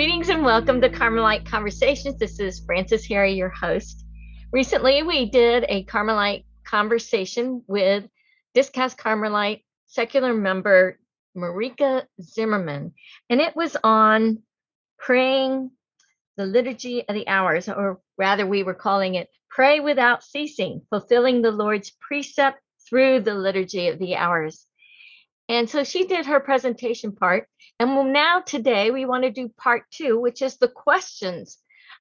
Greetings and welcome to Carmelite Conversations. This is Frances Harry, your host. Recently, we did a Carmelite conversation with Discalced Carmelite secular member Marika Zimmerman, and it was on praying the liturgy of the hours, or rather, we were calling it Pray Without Ceasing, fulfilling the Lord's precept through the liturgy of the hours. And so she did her presentation part. And we'll now today we want to do part two, which is the questions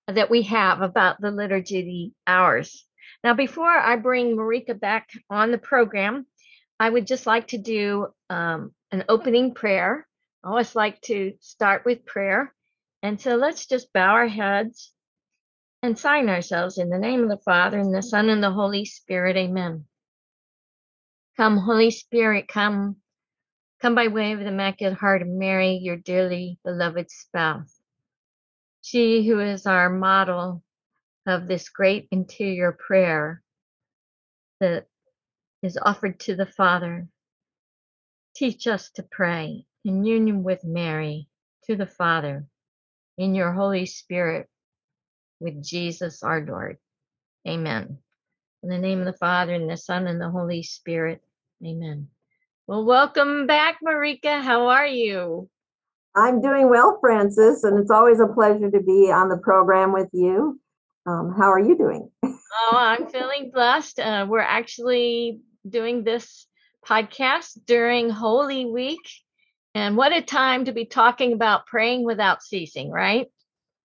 that we have about the liturgy hours. Now, before I bring Marika back on the program, I would just like to do um, an opening prayer. I always like to start with prayer. And so let's just bow our heads and sign ourselves in the name of the Father, and the Son, and the Holy Spirit. Amen. Come, Holy Spirit, come. Come by way of the Immaculate Heart of Mary, your dearly beloved spouse. She who is our model of this great interior prayer that is offered to the Father. Teach us to pray in union with Mary to the Father, in your Holy Spirit, with Jesus our Lord. Amen. In the name of the Father, and the Son, and the Holy Spirit. Amen. Well, welcome back, Marika. How are you? I'm doing well, Frances, and it's always a pleasure to be on the program with you. Um, how are you doing? oh, I'm feeling blessed. Uh, we're actually doing this podcast during Holy Week. And what a time to be talking about praying without ceasing, right?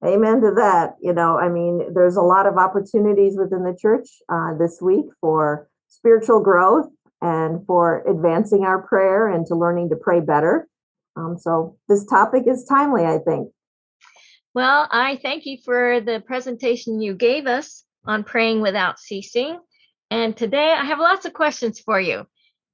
Amen to that. You know, I mean, there's a lot of opportunities within the church uh, this week for spiritual growth and for advancing our prayer and to learning to pray better. Um, so this topic is timely, I think. Well, I thank you for the presentation you gave us on praying without ceasing. And today I have lots of questions for you.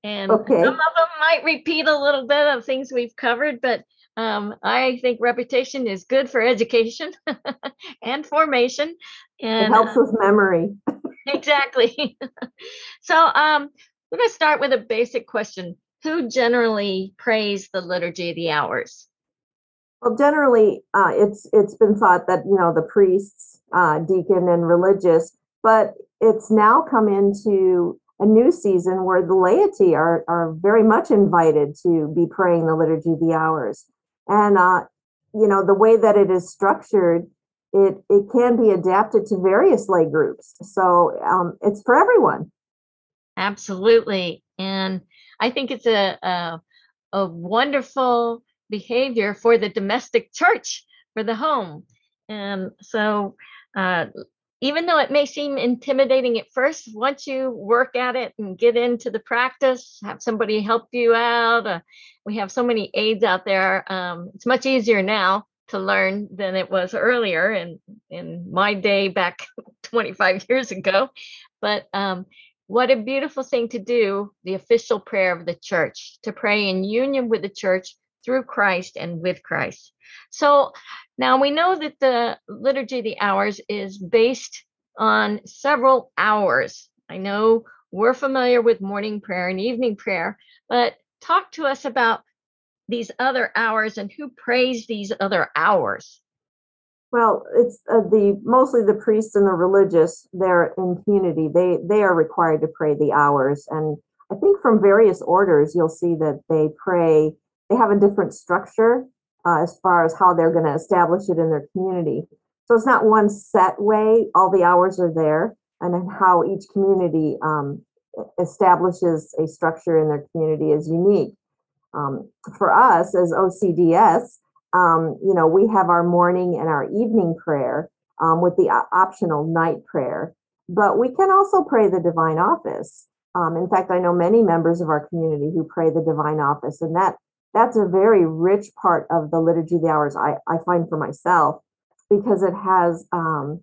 And okay. some of them might repeat a little bit of things we've covered, but um, I think repetition is good for education and formation. And it helps with memory. exactly. so um, we're going to start with a basic question. Who generally prays the liturgy of the hours? Well, generally, uh, it's it's been thought that you know the priests, uh, deacon, and religious, but it's now come into a new season where the laity are are very much invited to be praying the liturgy of the hours, and uh, you know the way that it is structured, it it can be adapted to various lay groups, so um, it's for everyone. Absolutely, and I think it's a, a a wonderful behavior for the domestic church for the home, and so. Uh, even though it may seem intimidating at first, once you work at it and get into the practice, have somebody help you out. Uh, we have so many aids out there. Um, it's much easier now to learn than it was earlier in in my day back 25 years ago. But um, what a beautiful thing to do! The official prayer of the church to pray in union with the church through Christ and with Christ. So now we know that the Liturgy of the Hours is based on several hours. I know we're familiar with morning prayer and evening prayer, but talk to us about these other hours and who prays these other hours. Well, it's uh, the mostly the priests and the religious. They're in community. They they are required to pray the hours, and I think from various orders you'll see that they pray. They have a different structure uh, as far as how they're going to establish it in their community. So it's not one set way, all the hours are there, and then how each community um, establishes a structure in their community is unique. Um, for us as OCDS, um, you know, we have our morning and our evening prayer um, with the optional night prayer, but we can also pray the divine office. Um, in fact, I know many members of our community who pray the divine office, and that that's a very rich part of the liturgy of the hours I, I find for myself because it has um,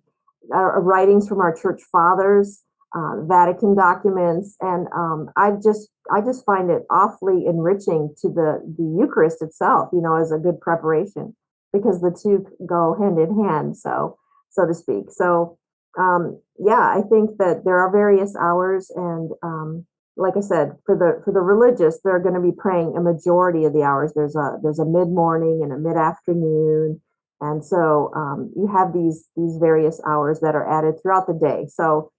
uh, writings from our church fathers uh, vatican documents and um, i just i just find it awfully enriching to the the eucharist itself you know as a good preparation because the two go hand in hand so so to speak so um, yeah i think that there are various hours and um, like I said, for the for the religious, they're going to be praying a majority of the hours. There's a there's a mid morning and a mid afternoon, And so um, you have these these various hours that are added throughout the day. So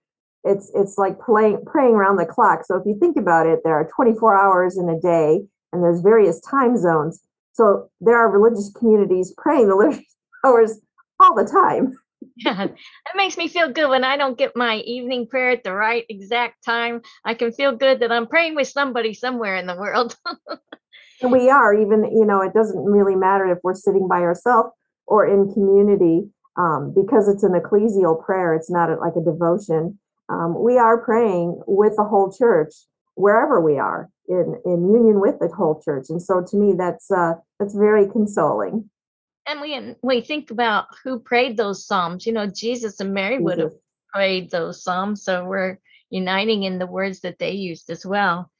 it's it's like playing praying around the clock. So if you think about it, there are 24 hours in a day, and there's various time zones. So there are religious communities praying the liturgy hours all the time. Yeah, that makes me feel good when I don't get my evening prayer at the right exact time. I can feel good that I'm praying with somebody somewhere in the world. and we are even, you know, it doesn't really matter if we're sitting by ourselves or in community um, because it's an ecclesial prayer. It's not like a devotion. Um, we are praying with the whole church wherever we are in in union with the whole church, and so to me, that's uh, that's very consoling. And we we think about who prayed those psalms. You know, Jesus and Mary would have prayed those psalms, so we're uniting in the words that they used as well.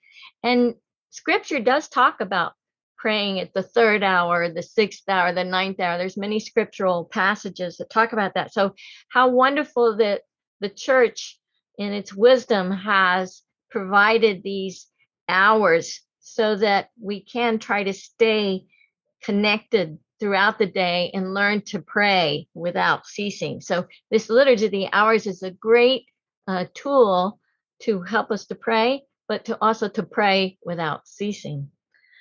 And Scripture does talk about praying at the third hour, the sixth hour, the ninth hour. There's many scriptural passages that talk about that. So how wonderful that the church in its wisdom has provided these hours so that we can try to stay connected throughout the day and learn to pray without ceasing. So, this liturgy of the hours is a great uh, tool to help us to pray, but to also to pray without ceasing.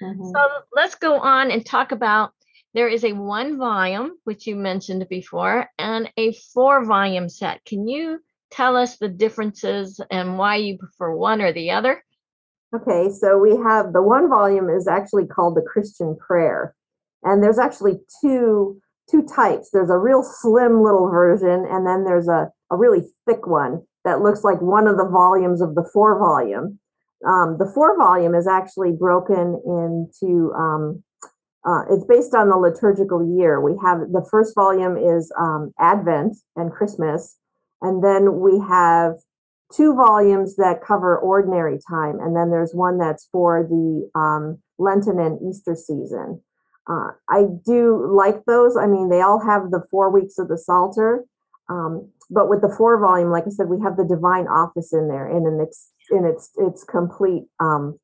Mm-hmm. So, let's go on and talk about there is a one volume, which you mentioned before, and a four volume set. Can you tell us the differences and why you prefer one or the other? Okay, so we have the one volume is actually called the Christian Prayer. And there's actually two two types. There's a real slim little version, and then there's a, a really thick one that looks like one of the volumes of the four volume. Um, the four volume is actually broken into um, uh, it's based on the liturgical year. We have the first volume is um, Advent and Christmas, and then we have two volumes that cover ordinary time, and then there's one that's for the um, Lenten and Easter season. Uh, I do like those. I mean, they all have the four weeks of the Psalter, um, but with the four volume, like I said, we have the Divine Office in there in an ex, in its its complete um,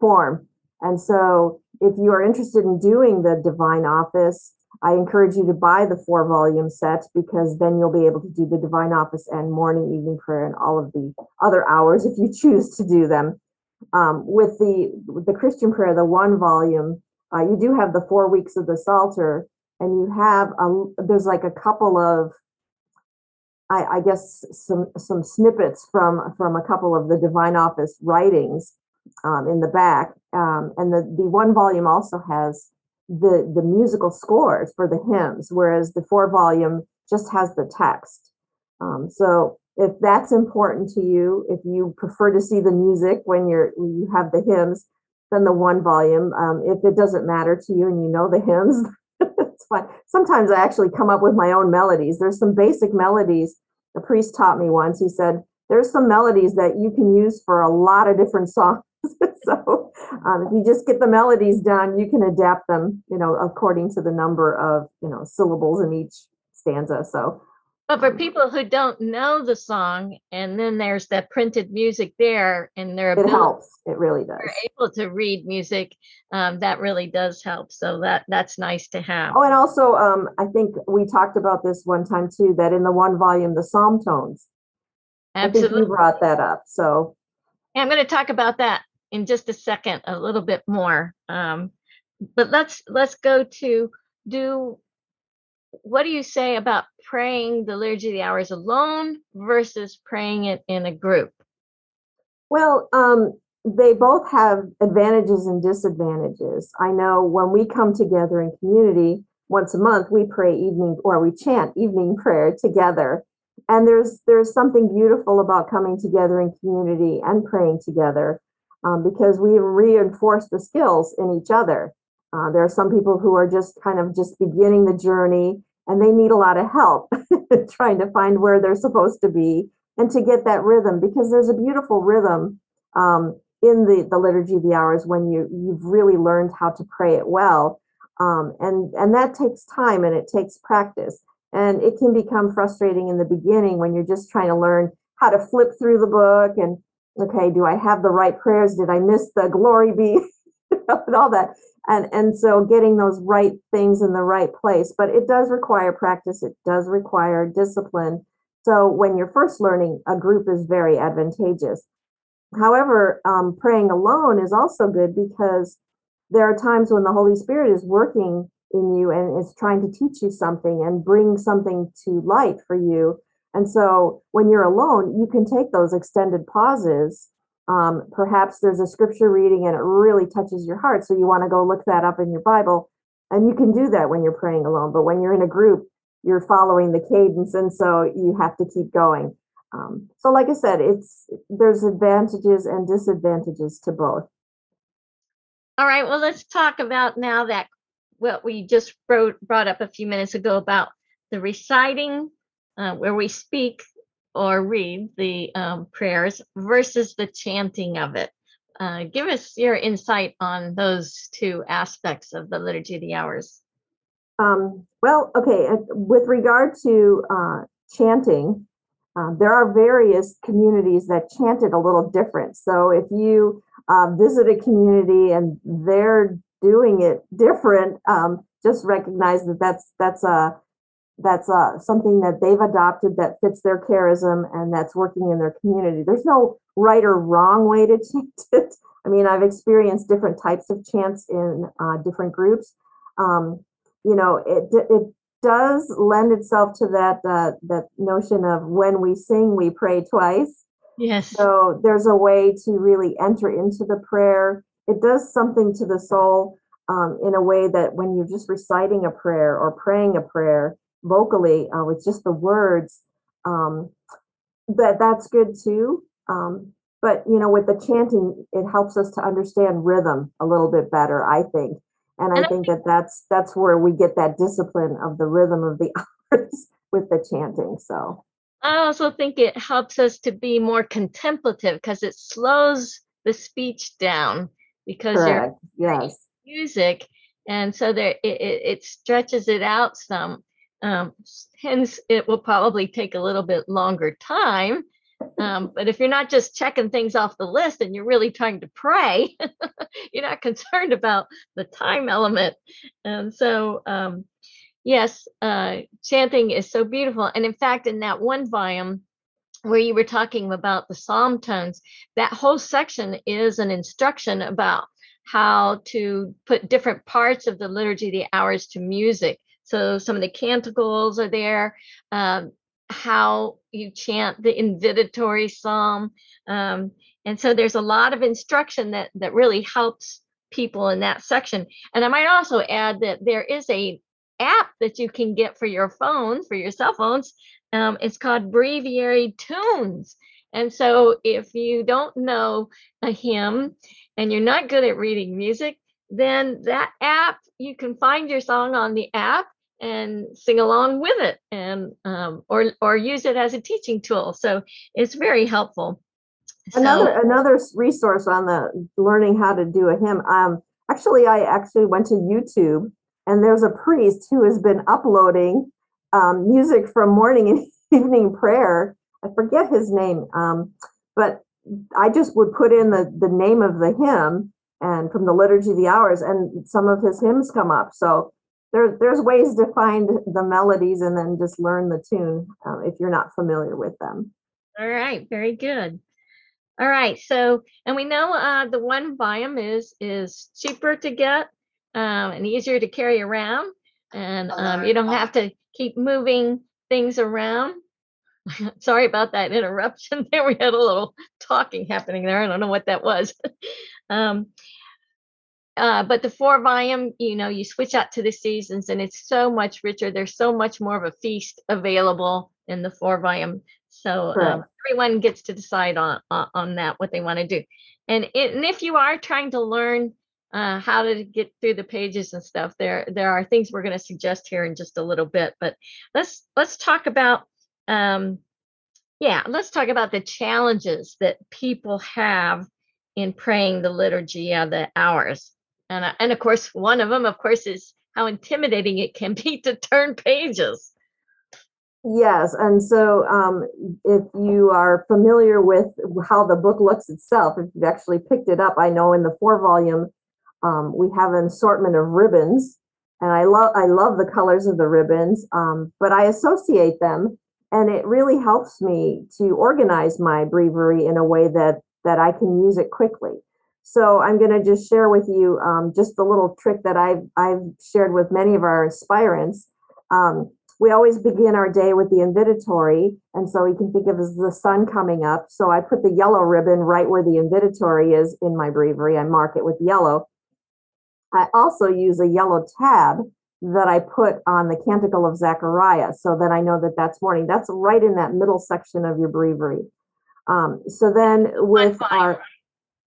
form. And so, if you are interested in doing the Divine Office, I encourage you to buy the four volume set because then you'll be able to do the divine office and morning, evening prayer, and all of the other hours if you choose to do them. Um, with the with the Christian prayer, the one volume, uh, you do have the four weeks of the Psalter, and you have a, there's like a couple of I, I guess some some snippets from from a couple of the divine office writings um, in the back, um, and the the one volume also has the the musical scores for the hymns, whereas the four volume just has the text. Um, so if that's important to you, if you prefer to see the music when you're when you have the hymns, then the one volume. Um, if it doesn't matter to you and you know the hymns, it's fine. Sometimes I actually come up with my own melodies. There's some basic melodies. A priest taught me once. He said there's some melodies that you can use for a lot of different songs. so um, if you just get the melodies done, you can adapt them, you know, according to the number of, you know, syllables in each stanza. So but for people who don't know the song, and then there's that printed music there, and they're it helps. It really does. They're able to read music. Um, that really does help. So that that's nice to have. Oh, and also, um, I think we talked about this one time too. That in the one volume, the psalm tones. Absolutely. I think you brought that up. So yeah, I'm going to talk about that in just a second, a little bit more. Um, but let's let's go to do what do you say about praying the liturgy of the hours alone versus praying it in a group? Well um, they both have advantages and disadvantages. I know when we come together in community once a month we pray evening or we chant evening prayer together. And there's there's something beautiful about coming together in community and praying together um, because we reinforce the skills in each other. Uh, there are some people who are just kind of just beginning the journey and they need a lot of help trying to find where they're supposed to be and to get that rhythm because there's a beautiful rhythm um, in the, the liturgy of the hours when you you've really learned how to pray it well um, and and that takes time and it takes practice. And it can become frustrating in the beginning when you're just trying to learn how to flip through the book and okay do i have the right prayers did i miss the glory be and all that. And and so getting those right things in the right place, but it does require practice. It does require discipline. So when you're first learning, a group is very advantageous. However, um, praying alone is also good because there are times when the Holy Spirit is working in you and is trying to teach you something and bring something to light for you. And so when you're alone, you can take those extended pauses. Um, perhaps there's a scripture reading and it really touches your heart. So you want to go look that up in your Bible. And you can do that when you're praying alone. But when you're in a group, you're following the cadence. And so you have to keep going. Um, so like I said, it's there's advantages and disadvantages to both. All right, well, let's talk about now that what we just wrote, brought up a few minutes ago about the reciting, uh, where we speak or read the um, prayers versus the chanting of it. Uh, give us your insight on those two aspects of the Liturgy of the Hours. Um, well, okay, with regard to uh, chanting, um, there are various communities that chant it a little different. So if you uh, visit a community and they're doing it different, um, just recognize that that's that's a that's uh, something that they've adopted that fits their charism and that's working in their community. There's no right or wrong way to chant it. I mean, I've experienced different types of chants in uh, different groups. Um, you know, it it does lend itself to that uh, that notion of when we sing, we pray twice. Yes. So there's a way to really enter into the prayer. It does something to the soul um, in a way that when you're just reciting a prayer or praying a prayer vocally uh, with just the words, um, that that's good too. Um, but you know, with the chanting, it helps us to understand rhythm a little bit better. I think and I think that that's that's where we get that discipline of the rhythm of the hours with the chanting. So I also think it helps us to be more contemplative because it slows the speech down because Correct. you're yes music, and so there it, it, it stretches it out some. Um, hence, it will probably take a little bit longer time um, but if you're not just checking things off the list and you're really trying to pray, you're not concerned about the time element. And so, um, yes, uh, chanting is so beautiful. And in fact, in that one volume where you were talking about the psalm tones, that whole section is an instruction about how to put different parts of the liturgy, the hours to music. So some of the canticles are there. Um, how you chant the invitatory psalm. Um, and so there's a lot of instruction that that really helps people in that section. And I might also add that there is a app that you can get for your phone, for your cell phones. Um, it's called Breviary Tunes. And so if you don't know a hymn and you're not good at reading music, then that app, you can find your song on the app and sing along with it and um, or or use it as a teaching tool so it's very helpful. Another so, another resource on the learning how to do a hymn um actually i actually went to youtube and there's a priest who has been uploading um, music from morning and evening prayer. I forget his name um, but i just would put in the the name of the hymn and from the liturgy of the hours and some of his hymns come up so there, there's ways to find the melodies and then just learn the tune um, if you're not familiar with them. All right, very good. All right, so and we know uh, the one volume is is cheaper to get um, and easier to carry around, and um, you don't have to keep moving things around. Sorry about that interruption there. We had a little talking happening there. I don't know what that was. um, uh, but the four volume, you know, you switch out to the seasons and it's so much richer. There's so much more of a feast available in the four volume. So um, everyone gets to decide on, on, on that, what they want to do. And, it, and if you are trying to learn uh, how to get through the pages and stuff, there, there are things we're going to suggest here in just a little bit, but let's, let's talk about, um, yeah, let's talk about the challenges that people have in praying the liturgy of the hours and and of course one of them of course is how intimidating it can be to turn pages yes and so um, if you are familiar with how the book looks itself if you've actually picked it up i know in the four volume Um, we have an assortment of ribbons, and I love I love the colors of the ribbons, um, but I associate them, and it really helps me to organize my breviary in a way that that I can use it quickly. So I'm going to just share with you um, just a little trick that I've I've shared with many of our aspirants. Um, we always begin our day with the invitatory, and so you can think of as the sun coming up. So I put the yellow ribbon right where the invitatory is in my breviary. I mark it with yellow. I also use a yellow tab that I put on the Canticle of Zechariah, so that I know that that's morning. That's right in that middle section of your breviary. Um, so then with our,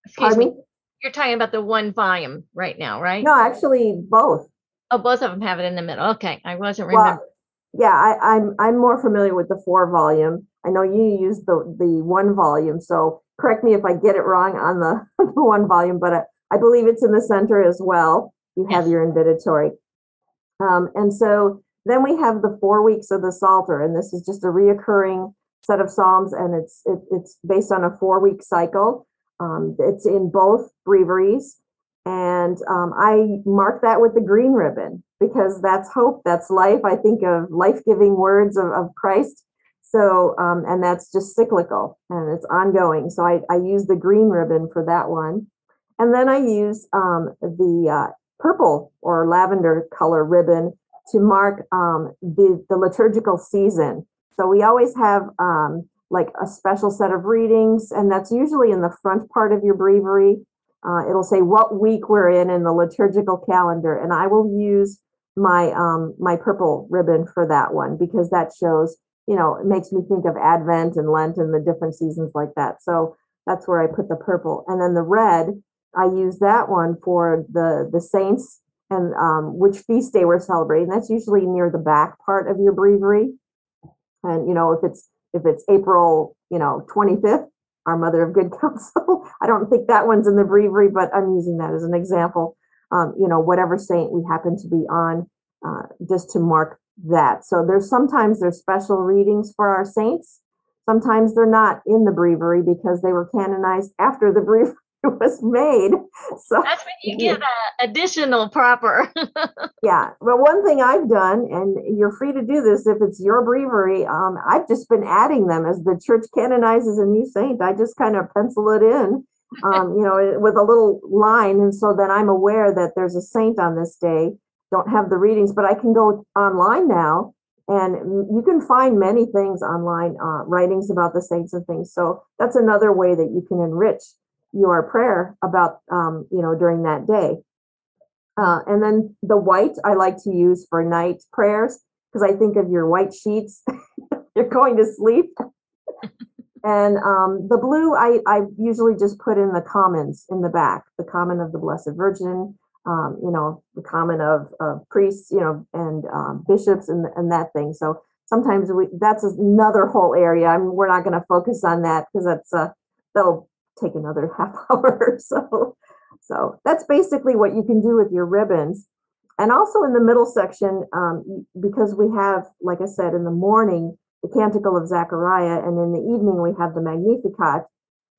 Excuse pardon me. You're talking about the one volume right now, right? No, actually both. Oh, both of them have it in the middle. Okay, I wasn't Well, remembering. yeah, I, I'm I'm more familiar with the four volume. I know you use the the one volume, so correct me if I get it wrong on the, the one volume, but I, I believe it's in the center as well. You have Yes. your invitatory. Um, and so then we have the four weeks of the Psalter, and this is just a reoccurring set of psalms, and it's it, it's based on a four week cycle. Um, it's in both breviaries, and um, I mark that with the green ribbon because that's hope, that's life. I think of life giving words of, of Christ. So, um, and that's just cyclical and it's ongoing. So I, I use the green ribbon for that one. And then I use um, the uh, purple or lavender color ribbon to mark um, the, the liturgical season. So we always have um, like a special set of readings, and that's usually in the front part of your breviary. Uh, it'll say what week we're in in the liturgical calendar, and I will use my um, my purple ribbon for that one because that shows, you know, it makes me think of Advent and Lent and the different seasons like that. So that's where I put the purple, and then the red, I use that one for the the saints and um, which feast day we're celebrating. That's usually near the back part of your breviary, and you know if it's if it's April, you know, 25th, our Mother of Good Counsel. I don't think that one's in the breviary, but I'm using that as an example. Um, you know, whatever saint we happen to be on, uh, just to mark that. So there's sometimes there's special readings for our saints. Sometimes they're not in the breviary because they were canonized after the breviary was made. So That's when you get a additional proper. yeah, but one thing I've done, and you're free to do this if it's your breviary, um, I've just been adding them as the church canonizes a new saint. I just kind of pencil it in, um, you know, with a little line, and so then I'm aware that there's a saint on this day. Don't have the readings, but I can go online now, and you can find many things online, uh, writings about the saints and things. So that's another way that you can enrich your prayer about, um, you know, during that day. Uh, and then the white I like to use for night prayers because I think of your white sheets. You're going to sleep. and um, the blue I, I usually just put in the commons in the back, the common of the Blessed Virgin, um, you know, the common of, of priests, you know, and um, bishops and, and that thing. So sometimes we that's another whole area. I'm, we're not going to focus on that because that's uh, that'll take another half hour or so. So that's basically what you can do with your ribbons. And also in the middle section, um, because we have, like I said, in the morning, the Canticle of Zechariah, and in the evening, we have the Magnificat.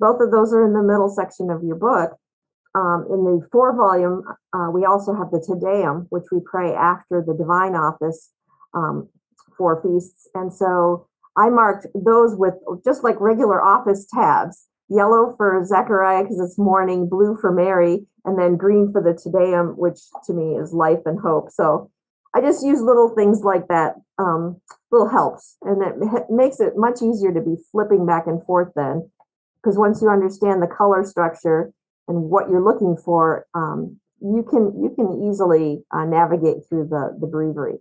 Both of those are in the middle section of your book. Um, in the four volume, uh, we also have the Te Deum, which we pray after the divine office um, for feasts. And so I marked those with just like regular office tabs yellow for Zechariah because it's morning, blue for Mary, and then green for the Te Deum, which to me is life and hope. So I just use little things like that, um, little helps, and it makes it much easier to be flipping back and forth then. Because once you understand the color structure and what you're looking for, um, you can you can easily uh, navigate through the the breviary.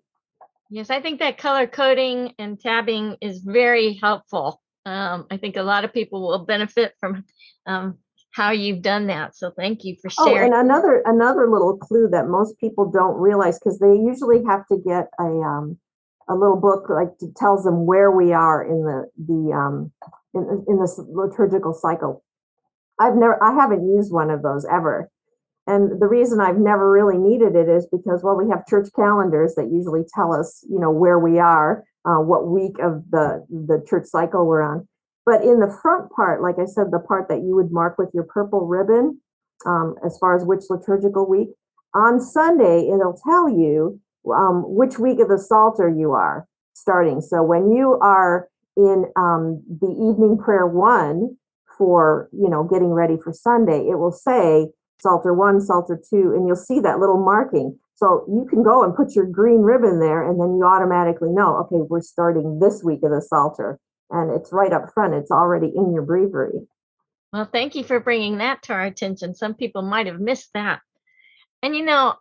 Yes, I think that color coding and tabbing is very helpful. Um, I think a lot of people will benefit from um, how you've done that. So thank you for sharing. Oh, and another another little clue that most people don't realize because they usually have to get a um a little book like that tells them where we are in the the um in in this liturgical cycle. I've never I haven't used one of those ever. And the reason I've never really needed it is because well we have church calendars that usually tell us, you know, where we are, uh, what week of the the church cycle we're on. But in the front part, like I said, the part that you would mark with your purple ribbon, um, as far as which liturgical week. On Sunday, it'll tell you um, which week of the Psalter you are starting. So when you are in um, the evening prayer one for, you know, getting ready for Sunday, it will say Psalter one, Psalter two, and you'll see that little marking. So you can go and put your green ribbon there, and then you automatically know, okay, we're starting this week of the Psalter. And it's right up front, it's already in your breviary. Well, thank you for bringing that to our attention. Some people might have missed that. And you know,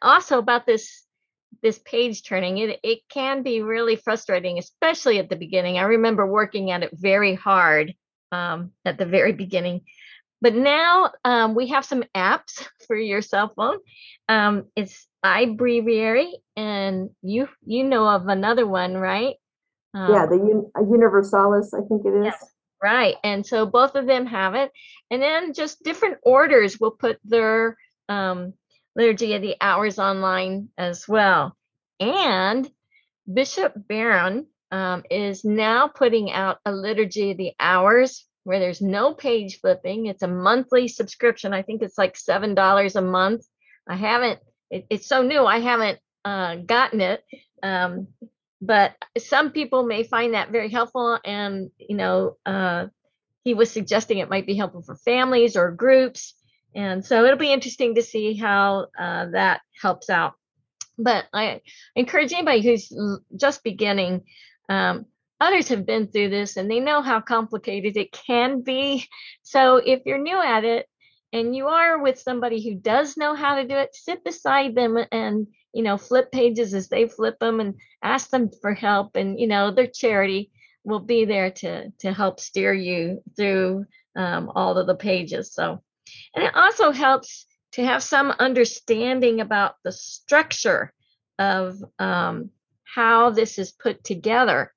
also about this this page turning, it it can be really frustrating, especially at the beginning. I remember working at it very hard um, at the very beginning. But now um, we have some apps for your cell phone. Um, it's iBreviary, and you you know of another one, right? yeah, Um, the Un- uh, Universalis, I think it is. Right. And so both of them have it. And then just different orders will put their um, liturgy of the hours online as well. And Bishop Barron um, is now putting out a liturgy of the hours where there's no page flipping. It's a monthly subscription. I think it's like seven dollars a month. I haven't. It, it's so new. I haven't uh, gotten it. Um, but some people may find that very helpful and you know uh, he was suggesting it might be helpful for families or groups and so it'll be interesting to see how uh, that helps out but i encourage anybody who's just beginning um, others have been through this and they know how complicated it can be so if you're new at it and you are with somebody who does know how to do it sit beside them and you know flip pages as they flip them and ask them for help and you know their charity will be there to to help steer you through um, all of the pages so. And it also helps to have some understanding about the structure of um, how this is put together.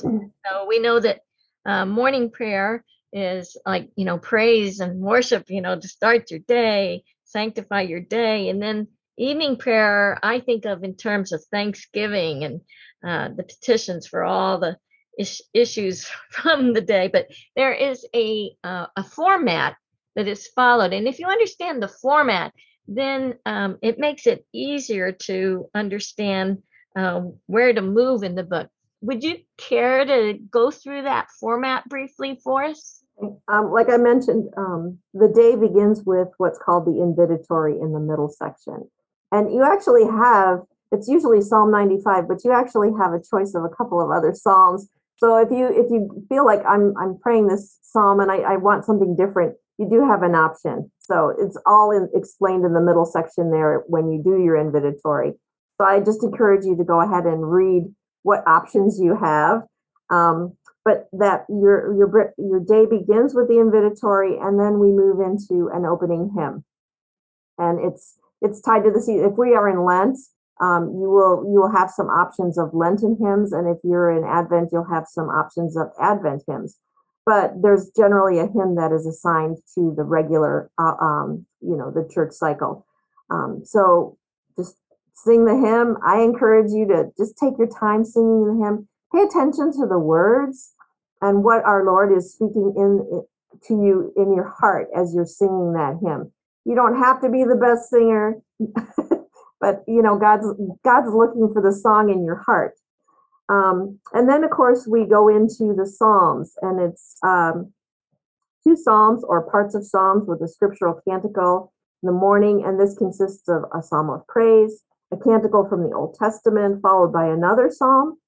So we know that uh, morning prayer is like you know praise and worship you know to start your day sanctify your day. And then evening prayer i think of in terms of thanksgiving and uh, the petitions for all the is- issues from the day. But there is a uh, a format that is followed. And if you understand the format then um, it makes it easier to understand uh, where to move in the book. Would you care to go through that format briefly for us Um, like I mentioned, um, the day begins with what's called the invitatory in the middle section. And you actually have, it's usually Psalm 95, but you actually have a choice of a couple of other Psalms. So if you if you feel like I'm I'm praying this psalm and I, I want something different, you do have an option. So it's all in, explained in the middle section there when you do your invitatory. So I just encourage you to go ahead and read what options you have. Um, but that your your your day begins with the invitatory and then we move into an opening hymn. And it's it's tied to the season if we are in lent um, you will you will have some options of lenten hymns and if you're in advent you'll have some options of advent hymns. But there's generally a hymn that is assigned to the regular uh, um, you know the church cycle. Um, so just sing the hymn. I encourage you to just take your time singing the hymn pay attention to the words and what our Lord is speaking in to you in your heart as you're singing that hymn. You don't have to be the best singer, but you know God's God's looking for the song in your heart. Um, and then of course we go into the Psalms, and it's um, two Psalms or parts of Psalms with a scriptural canticle in the morning, and this consists of a psalm of praise, a canticle from the Old Testament, followed by another psalm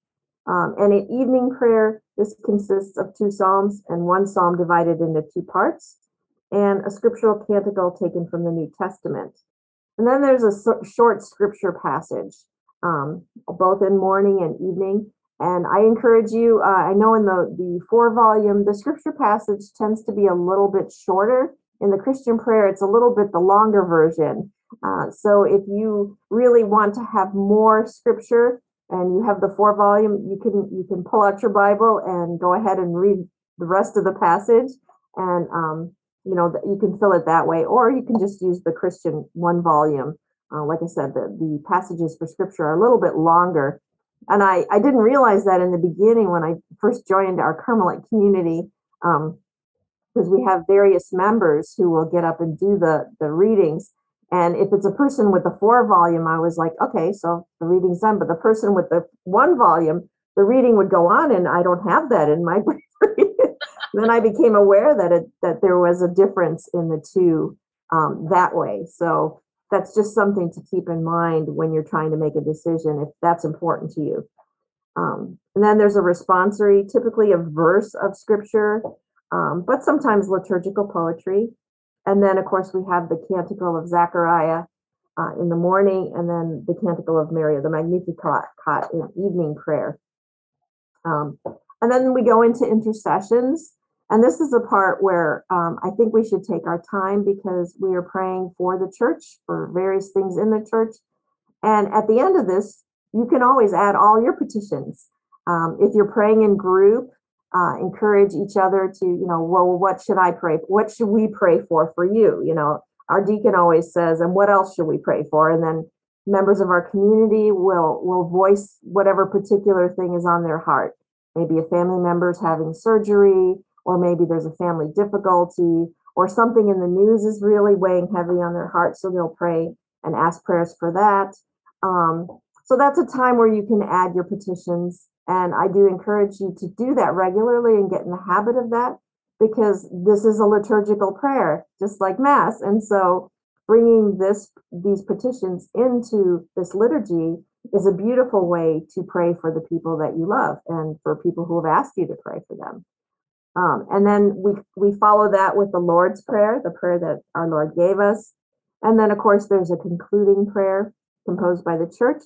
um, and in evening prayer, this consists of two psalms and one psalm divided into two parts, and a scriptural canticle taken from the New Testament. And then there's a short scripture passage, um, both in morning and evening. And I encourage you, uh, I know in the, the four volume, the scripture passage tends to be a little bit shorter. In the Christian prayer, it's a little bit the longer version. Uh, so if you really want to have more scripture, and you have the four volume, you can you can pull out your Bible and go ahead and read the rest of the passage, and um, you know you can fill it that way, or you can just use the Christian one volume. Uh, like I said, the the passages for Scripture are a little bit longer, and I I didn't realize that in the beginning when I first joined our Carmelite community. Um, because we have various members who will get up and do the the readings. And if it's a person with the four volume, I was like, okay, so the reading's done. But the person with the one volume, the reading would go on, and I don't have that in my library. then I became aware that it that there was a difference in the two um, that way. So that's just something to keep in mind when you're trying to make a decision if that's important to you. Um, and then there's a responsory, typically a verse of scripture, um, but sometimes liturgical poetry. And then, of course, we have the Canticle of Zechariah uh, in the morning, and then the Canticle of Mary, the Magnificat in evening prayer. Um, and then we go into intercessions. And this is a part where um, I think we should take our time because we are praying for the church, for various things in the church. And at the end of this, you can always add all your petitions. Um, if you're praying in group, uh, encourage each other to, you know, well, what should I pray? What should we pray for for you? You know, our deacon always says, and what else should we pray for? And then members of our community will will voice whatever particular thing is on their heart. Maybe a family member's having surgery, or maybe there's a family difficulty, or something in the news is really weighing heavy on their heart. So they'll pray and ask prayers for that. Um, so that's a time where you can add your petitions. And I do encourage you to do that regularly and get in the habit of that because this is a liturgical prayer, just like Mass. And so bringing this these petitions into this liturgy is a beautiful way to pray for the people that you love and for people who have asked you to pray for them. Um, and then we we follow that with the Lord's Prayer, the prayer that our Lord gave us. And then, of course, there's a concluding prayer composed by the church.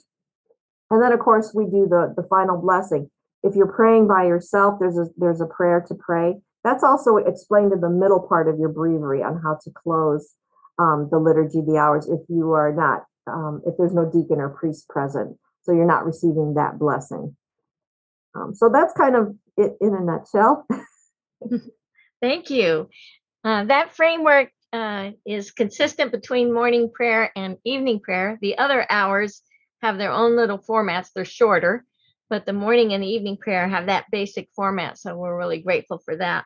And then, of course, we do the, the final blessing. If you're praying by yourself, there's a, there's a prayer to pray. That's also explained in the middle part of your breviary on how to close um, the liturgy, the hours, if you are not, um, if there's no deacon or priest present. So you're not receiving that blessing. Um, so that's kind of it in a nutshell. Thank you. Uh, that framework uh, is consistent between morning prayer and evening prayer. The other hours have their own little formats. They're shorter, but the morning and the evening prayer have that basic format. So we're really grateful for that.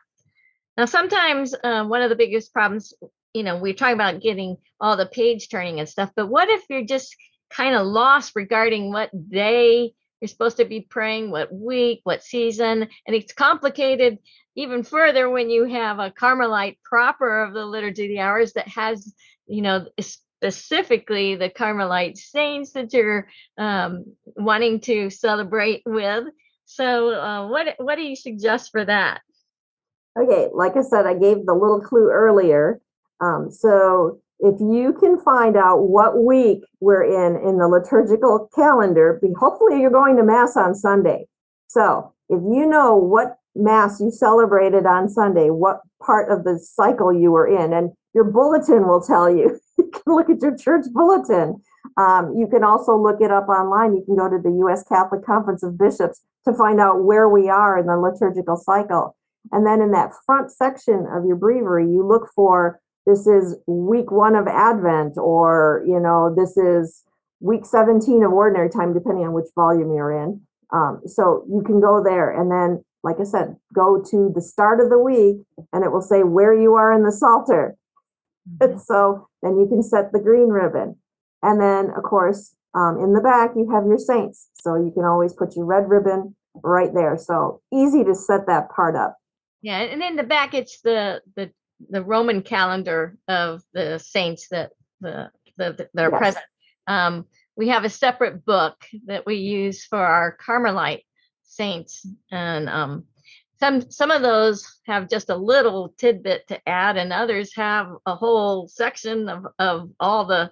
Now, sometimes uh, one of the biggest problems, you know, we're talking about getting all the page turning and stuff, but what if you're just kind of lost regarding what day you're supposed to be praying, what week, what season, and it's complicated even further when you have a Carmelite proper of the Liturgy of the Hours that has, you know, specifically the Carmelite saints that you're um, wanting to celebrate with. So, uh, what what do you suggest for that? Okay, like I said, I gave the little clue earlier. Um, so, if you can find out what week we're in in the liturgical calendar, hopefully you're going to Mass on Sunday. So, if you know what Mass you celebrated on Sunday, what part of the cycle you were in, and your bulletin will tell you. can look at your church bulletin. Um, you can also look it up online. You can go to the U.S. Catholic Conference of Bishops to find out where we are in the liturgical cycle. And then in that front section of your breviary, you look for this is week one of Advent, or you know, this is week 17 of ordinary time, depending on which volume you're in. Um, so you can go there and then like I said, go to the start of the week and it will say where you are in the Psalter. Mm-hmm. So then you can set the green ribbon. And then, of course, um, in the back, you have your saints. So you can always put your red ribbon right there. So easy to set that part up. Yeah. And in the back, it's the, the, the Roman calendar of the saints that the, the, that are yes. present. Um, we have a separate book that we use for our Carmelite saints and um, some some of those have just a little tidbit to add and others have a whole section of, of all the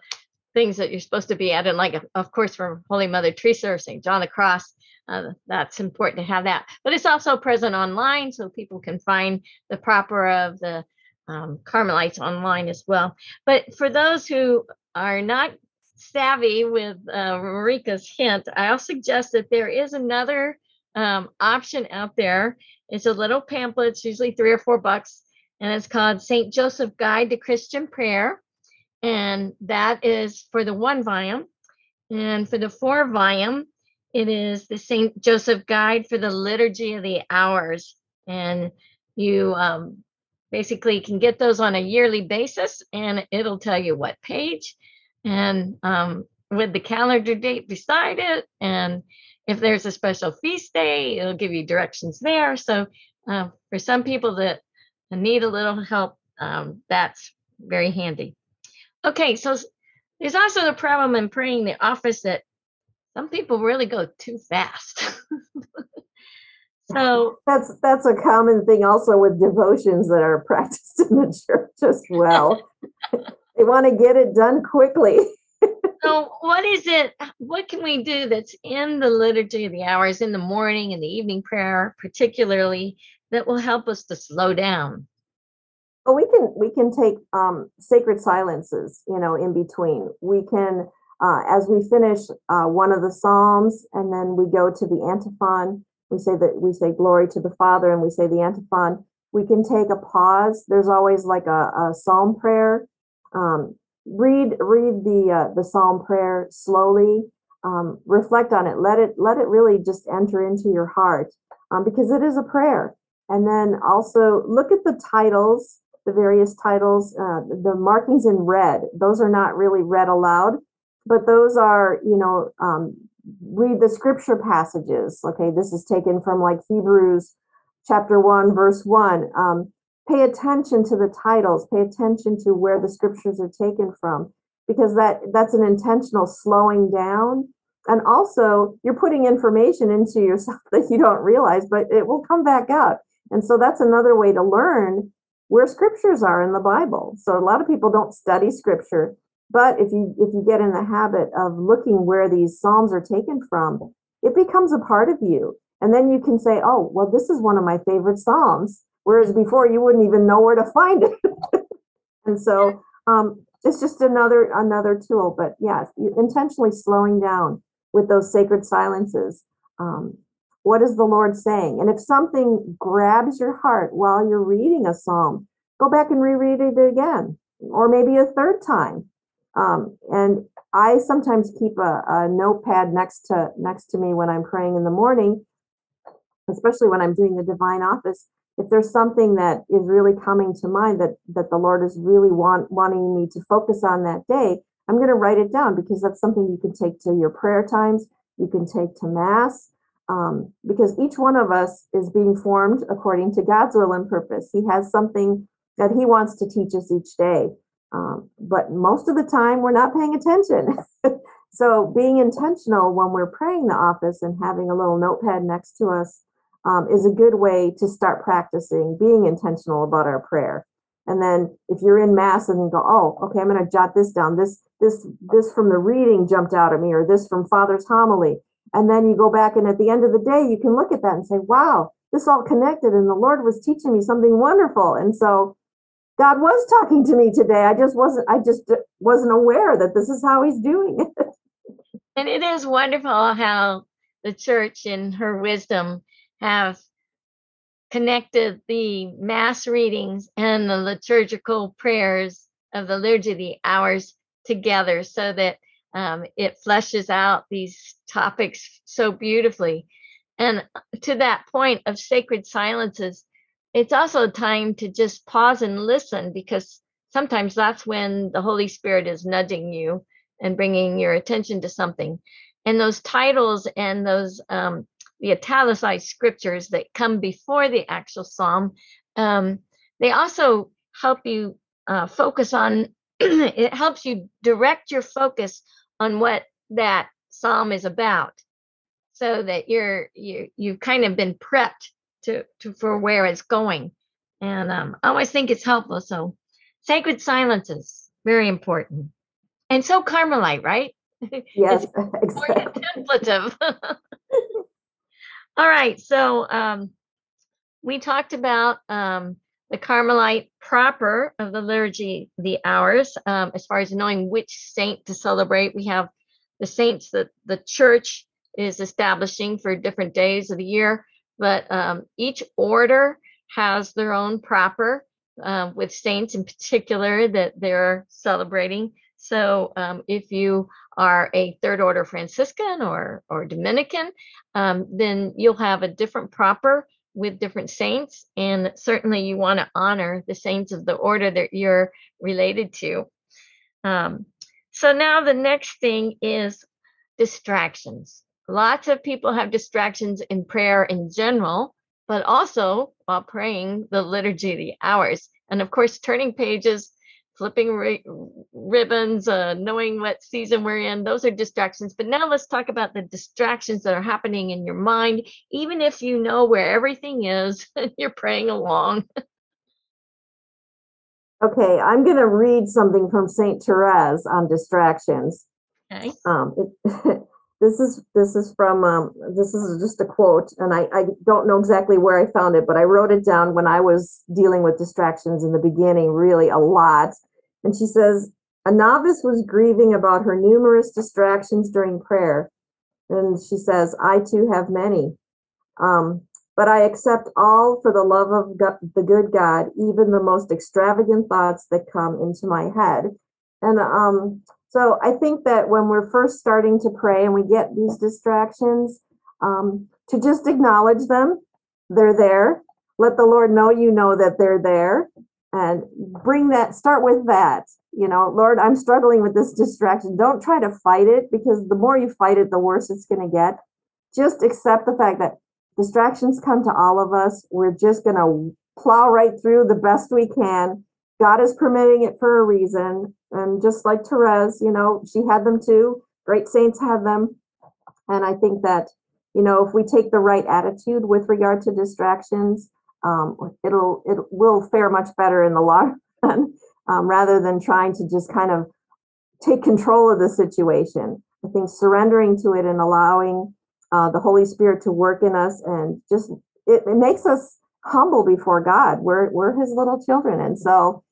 things that you're supposed to be adding like of course from holy mother teresa or st john the cross uh, that's important to have that. But it's also present online so people can find the proper of the um, carmelites online as well. But for those who are not savvy with uh, marika's hint i'll suggest that there is another um, option out there. It's a little pamphlet, it's usually three or four bucks, and it's called St. Joseph Guide to Christian Prayer. And that is for the one volume. And for the four volume, it is the St. Joseph Guide for the Liturgy of the Hours. And you um, basically can get those on a yearly basis and it'll tell you what page and um, with the calendar date beside it. And if there's a special feast day, it'll give you directions there. So uh, for some people that need a little help, um, that's very handy. Okay, so there's also the problem in praying the office that some people really go too fast. so that's that's a common thing also with devotions that are practiced in the church as well. they want to get it done quickly. So what is it what can we do that's in the liturgy of the hours in the morning and the evening prayer particularly that will help us to slow down? Well we can we can take um, sacred silences you know in between. We can uh, as we finish uh, one of the psalms and then we go to the antiphon we say that we say glory to the father and we say the antiphon we can take a pause. There's always like a, a psalm prayer um, read read the uh, the psalm prayer slowly um, reflect on it let it let it really just enter into your heart um, because it is a prayer. And then also look at the titles the various titles uh, the markings in red. Those are not really read aloud but those are you know um, read the scripture passages. Okay this is taken from like hebrews chapter 1 verse 1 um, pay attention to the titles pay attention to where the scriptures are taken from because that that's an intentional slowing down. And also you're putting information into yourself that you don't realize but it will come back up. and so that's another way to learn where scriptures are in the bible. So a lot of people don't study scripture but if you if you get in the habit of looking where these psalms are taken from it becomes a part of you. And then you can say oh well this is one of my favorite psalms whereas before you wouldn't even know where to find it. and so um, it's just another another tool. But yeah, intentionally slowing down with those sacred silences. Um, what is the Lord saying? And if something grabs your heart while you're reading a psalm, go back and reread it again, or maybe a third time. Um, and I sometimes keep a, a notepad next to next to me when I'm praying in the morning, especially when I'm doing the divine office, if there's something that is really coming to mind that that the Lord is really want, wanting me to focus on that day, I'm going to write it down because that's something you can take to your prayer times, you can take to mass, um, because each one of us is being formed according to God's will and purpose. He has something that He wants to teach us each day, um, but most of the time we're not paying attention. so being intentional when we're praying the office and having a little notepad next to us um, is a good way to start practicing being intentional about our prayer. And then if you're in mass and go, oh, okay, I'm going to jot this down. This, this, this from the reading jumped out at me, or this from Father's homily. And then you go back and at the end of the day, you can look at that and say, wow, this all connected and the Lord was teaching me something wonderful. And so God was talking to me today. I just wasn't, I just wasn't aware that this is how he's doing it. And it is wonderful how the church in her wisdom have connected the mass readings and the liturgical prayers of the liturgy the hours together so that um, it fleshes out these topics so beautifully. And to that point of sacred silences, it's also time to just pause and listen because sometimes that's when the Holy Spirit is nudging you and bringing your attention to something. And those titles and those um, the italicized scriptures that come before the actual psalm. Um, they also help you uh, focus on, it helps you direct your focus on what that psalm is about so that you're you you've kind of been prepped to, to for where it's going and um, i always think it's helpful so sacred silences very important and so carmelite right yes exactly. contemplative All right. So um, we talked about um, the Carmelite proper of the liturgy, the hours, um, as far as knowing which saint to celebrate. We have the saints that the church is establishing for different days of the year, but um, each order has their own proper um, with saints in particular that they're celebrating. So um, if you are a third order Franciscan or, or Dominican, um, then you'll have a different proper with different saints, and certainly you want to honor the saints of the order that you're related to. Um, so now the next thing is distractions. Lots of people have distractions in prayer in general, but also while praying the liturgy the hours. And of course, turning pages, flipping ri- ribbons, uh, knowing what season we're in, those are distractions. But now let's talk about the distractions that are happening in your mind, even if you know where everything is and you're praying along. Okay, I'm going to read something from Saint Therese on distractions. Okay. Um, it, this is this is from um, this is just a quote, and I, I don't know exactly where I found it, but I wrote it down when I was dealing with distractions in the beginning, really a lot. And she says, a novice was grieving about her numerous distractions during prayer, and she says, I too have many. Um, but I accept all for the love of God, the good God, even the most extravagant thoughts that come into my head. And um, so I think that when we're first starting to pray and we get these distractions, um, to just acknowledge them, they're there. Let the Lord know you know that they're there and bring that, start with that. You know, Lord, I'm struggling with this distraction. Don't try to fight it because the more you fight it, the worse it's going to get. Just accept the fact that distractions come to all of us. We're just going to plow right through the best we can. God is permitting it for a reason. And just like Therese, you know, she had them too. Great saints had them. And I think that, you know, if we take the right attitude with regard to distractions, um, it'll it will fare much better in the long run um, rather than trying to just kind of take control of the situation. I think surrendering to it and allowing uh, the Holy Spirit to work in us and just it, it makes us humble before God. We're we're His little children, and so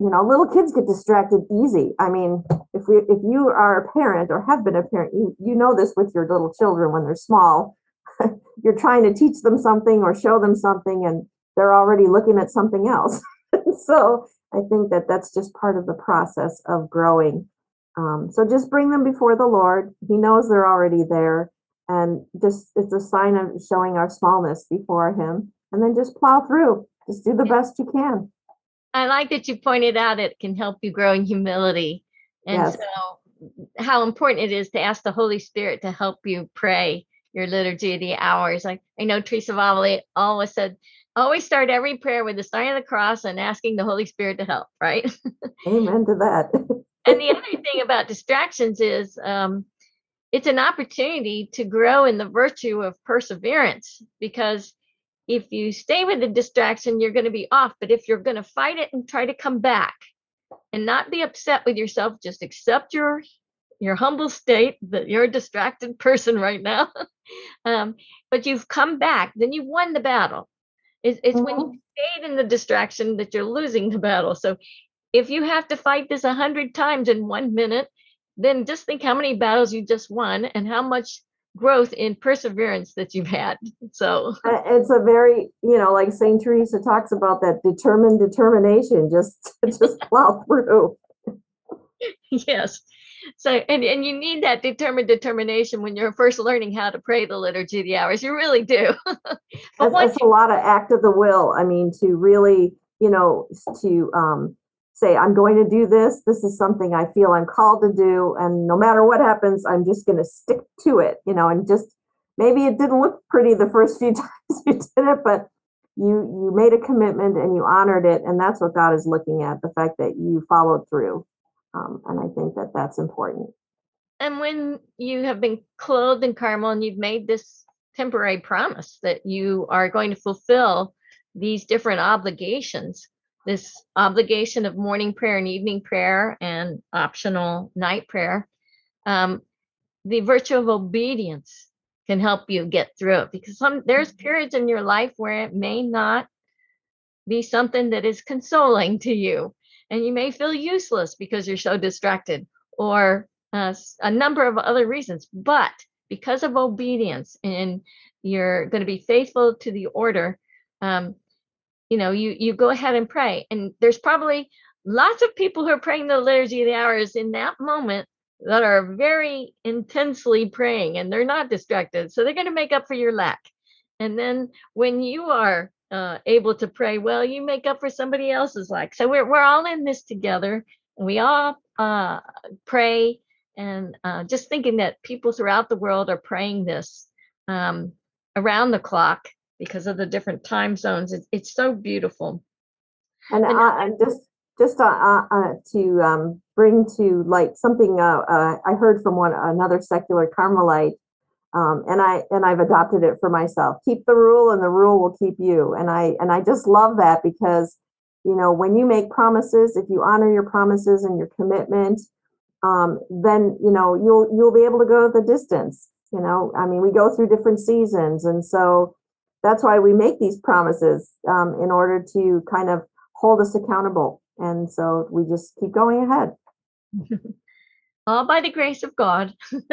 you know, little kids get distracted easy. I mean, if we if you are a parent or have been a parent, you you know this with your little children when they're small. You're trying to teach them something or show them something, and they're already looking at something else. so I think that that's just part of the process of growing. Um, so just bring them before the Lord. He knows they're already there, and just it's a sign of showing our smallness before Him, and then just plow through. Just do the best you can. I like that you pointed out it can help you grow in humility. And Yes. so, how important it is to ask the Holy Spirit to help you pray your liturgy of the hours. Like I know Teresa of Avila always said, always start every prayer with the sign of the cross and asking the Holy Spirit to help, right? Amen to that. and the other thing about distractions is um, it's an opportunity to grow in the virtue of perseverance because if you stay with the distraction, you're going to be off. But if you're going to fight it and try to come back and not be upset with yourself, just accept your your humble state that you're a distracted person right now. um, but you've come back, then you've won the battle. It's, it's when you stayed in the distraction that you're losing the battle. So if you have to fight this a hundred times in one minute, then just think how many battles you just won and how much growth in perseverance that you've had. So It's a very, you know, like Saint Teresa talks about that determined determination, just just plow through. yes. So and, and you need that determined determination when you're first learning how to pray the liturgy the hours. You really do. but That's, that's a lot of act of the will. I mean, to really, you know, to um, say, I'm going to do this. This is something I feel I'm called to do, and no matter what happens, I'm just going to stick to it. You know, and just maybe it didn't look pretty the first few times you did it, but you you made a commitment and you honored it, and that's what God is looking at: the fact that you followed through. Um, and I think that that's important. and when you have been clothed in Carmel and you've made this temporary promise that you are going to fulfill these different obligations, this obligation of morning prayer and evening prayer and optional night prayer, um, the virtue of obedience can help you get through it because some there's periods in your life where it may not be something that is consoling to you and you may feel useless because you're so distracted or uh, a number of other reasons but because of obedience and you're going to be faithful to the order um, you know you you go ahead and pray and there's probably lots of people who are praying the liturgy of the hours in that moment that are very intensely praying and they're not distracted so they're going to make up for your lack And then when you are uh, able to pray well, you make up for somebody else's lack. So we're we're all in this together, and we all uh, pray. And uh, just thinking that people throughout the world are praying this um, around the clock because of the different time zones. It's, it's so beautiful. And, And uh, and just just uh, uh, uh, to um, bring to light something uh, uh, I heard from one another secular Carmelite, um, and I and I've adopted it for myself. Keep the rule, and the rule will keep you. And I and I just love that because you know when you make promises, if you honor your promises and your commitment, um, then you know you'll you'll be able to go the distance. You know, I mean, we go through different seasons, and so that's why we make these promises um, in order to kind of hold us accountable. And so we just keep going ahead. all by the grace of God.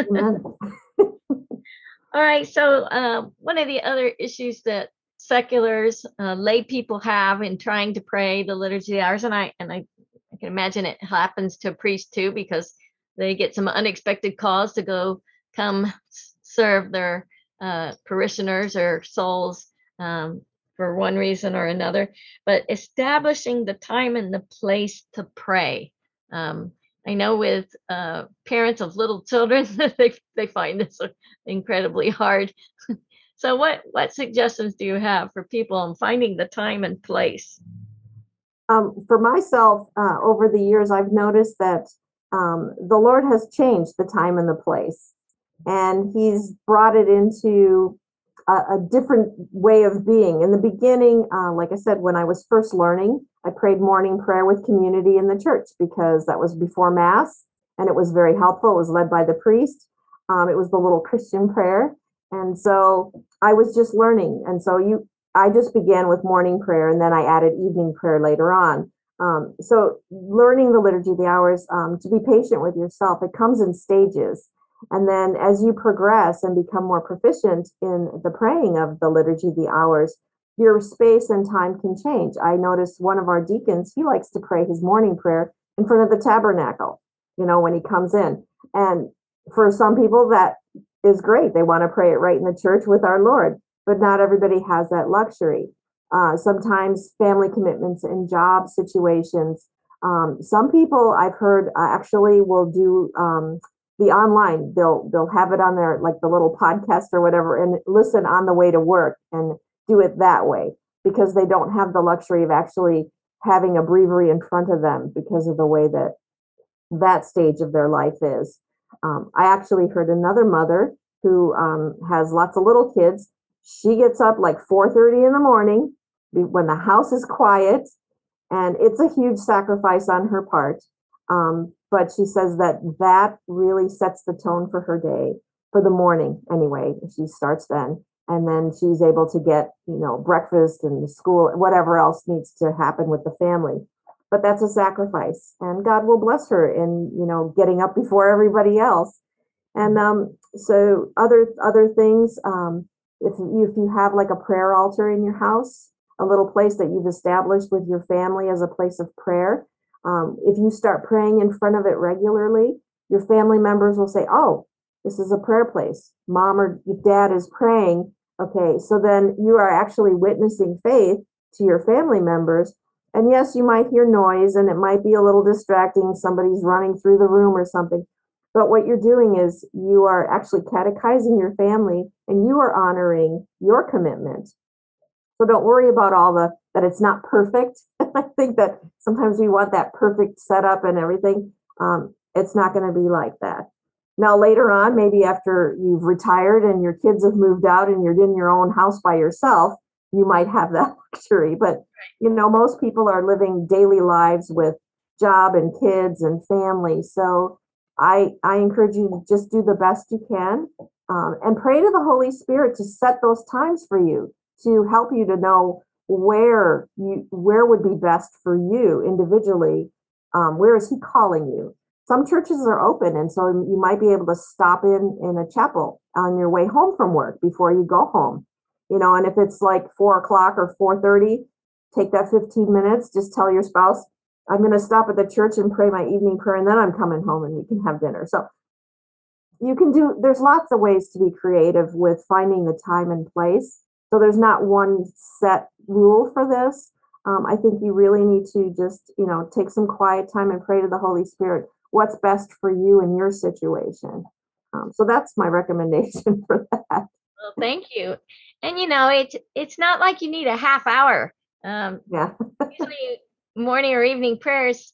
All right. So uh, one of the other issues that seculars, uh, lay people have in trying to pray the liturgy of the hours, and I and I, I can imagine it happens to priests too because they get some unexpected calls to go come serve their uh, parishioners or souls um, for one reason or another. But establishing the time and the place to pray. Um, I know with uh, parents of little children, they they find this incredibly hard. so, what what suggestions do you have for people on finding the time and place? Um, for myself, uh, over the years, I've noticed that um, the Lord has changed the time and the place, and He's brought it into a, a different way of being. In the beginning, uh, like I said, when I was first learning, I prayed morning prayer with community in the church because that was before Mass, and it was very helpful. It was led by the priest. Um, it was the little Christian prayer, and so I was just learning. And so you, I just began with morning prayer, and then I added evening prayer later on. Um, so learning the liturgy the hours, um, to be patient with yourself, it comes in stages. And then as you progress and become more proficient in the praying of the liturgy the hours, your space and time can change. I noticed one of our deacons, he likes to pray his morning prayer in front of the tabernacle, you know, when he comes in. And for some people, that is great. They want to pray it right in the church with our Lord, but not everybody has that luxury. Uh, sometimes family commitments and job situations. Um, some people I've heard uh, actually will do um, the online. They'll they'll have it on their like the little podcast or whatever, and listen on the way to work and do it that way because they don't have the luxury of actually having a breviary in front of them because of the way that that stage of their life is. Um, I actually heard another mother who um, has lots of little kids. She gets up like 4:30 in the morning when the house is quiet, and it's a huge sacrifice on her part. Um, but she says that that really sets the tone for her day for the morning anyway. She starts then, and then she's able to get you know breakfast and school, whatever else needs to happen with the family. But that's a sacrifice and god will bless her in you know getting up before everybody else. And um, so other other things um, if you if you have like a prayer altar in your house a little place that you've established with your family as a place of prayer um, if you start praying in front of it regularly your family members will say oh this is a prayer place mom or dad is praying okay so then you are actually witnessing faith to your family members and yes, you might hear noise and it might be a little distracting. Somebody's running through the room or something. But what you're doing is you are actually catechizing your family and you are honoring your commitment. So don't worry about all the that it's not perfect. I think that sometimes we want that perfect setup and everything. Um, it's not going to be like that. Now, later on, maybe after you've retired and your kids have moved out and you're in your own house by yourself, you might have that luxury. But you know, most people are living daily lives with job and kids and family. So I I encourage you to just do the best you can um, and pray to the Holy Spirit to set those times for you to help you to know where you where would be best for you individually. Um, where is He calling you? Some churches are open, and so you might be able to stop in in a chapel on your way home from work before you go home you know and if it's like four o'clock or 4.30 take that 15 minutes just tell your spouse i'm going to stop at the church and pray my evening prayer and then i'm coming home and we can have dinner so you can do there's lots of ways to be creative with finding the time and place So there's not one set rule for this. Um, I think you really need to just, you know, take some quiet time and pray to the Holy Spirit what's best for you in your situation. Um, so that's my recommendation for that. Well, thank you. And you know, it's it's not like you need a half hour. Um, Yeah. usually morning or evening prayers.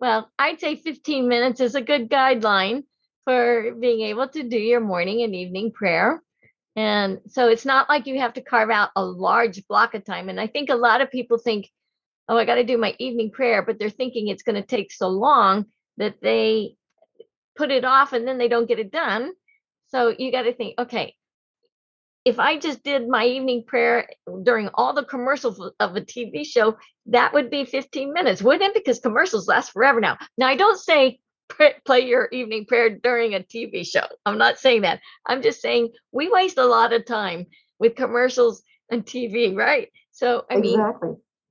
Well, I'd say 15 minutes is a good guideline for being able to do your morning and evening prayer. And so it's not like you have to carve out a large block of time. And I think a lot of people think, oh, I got to do my evening prayer, but they're thinking it's going to take so long that they put it off and then they don't get it done. So you got to think, okay, if I just did my evening prayer during all the commercials of a TV show, that would be 15 minutes, wouldn't it? Because commercials last forever now. Now, I don't say play your evening prayer during a TV show. I'm not saying that. I'm just saying we waste a lot of time with commercials and TV, right? So, I mean,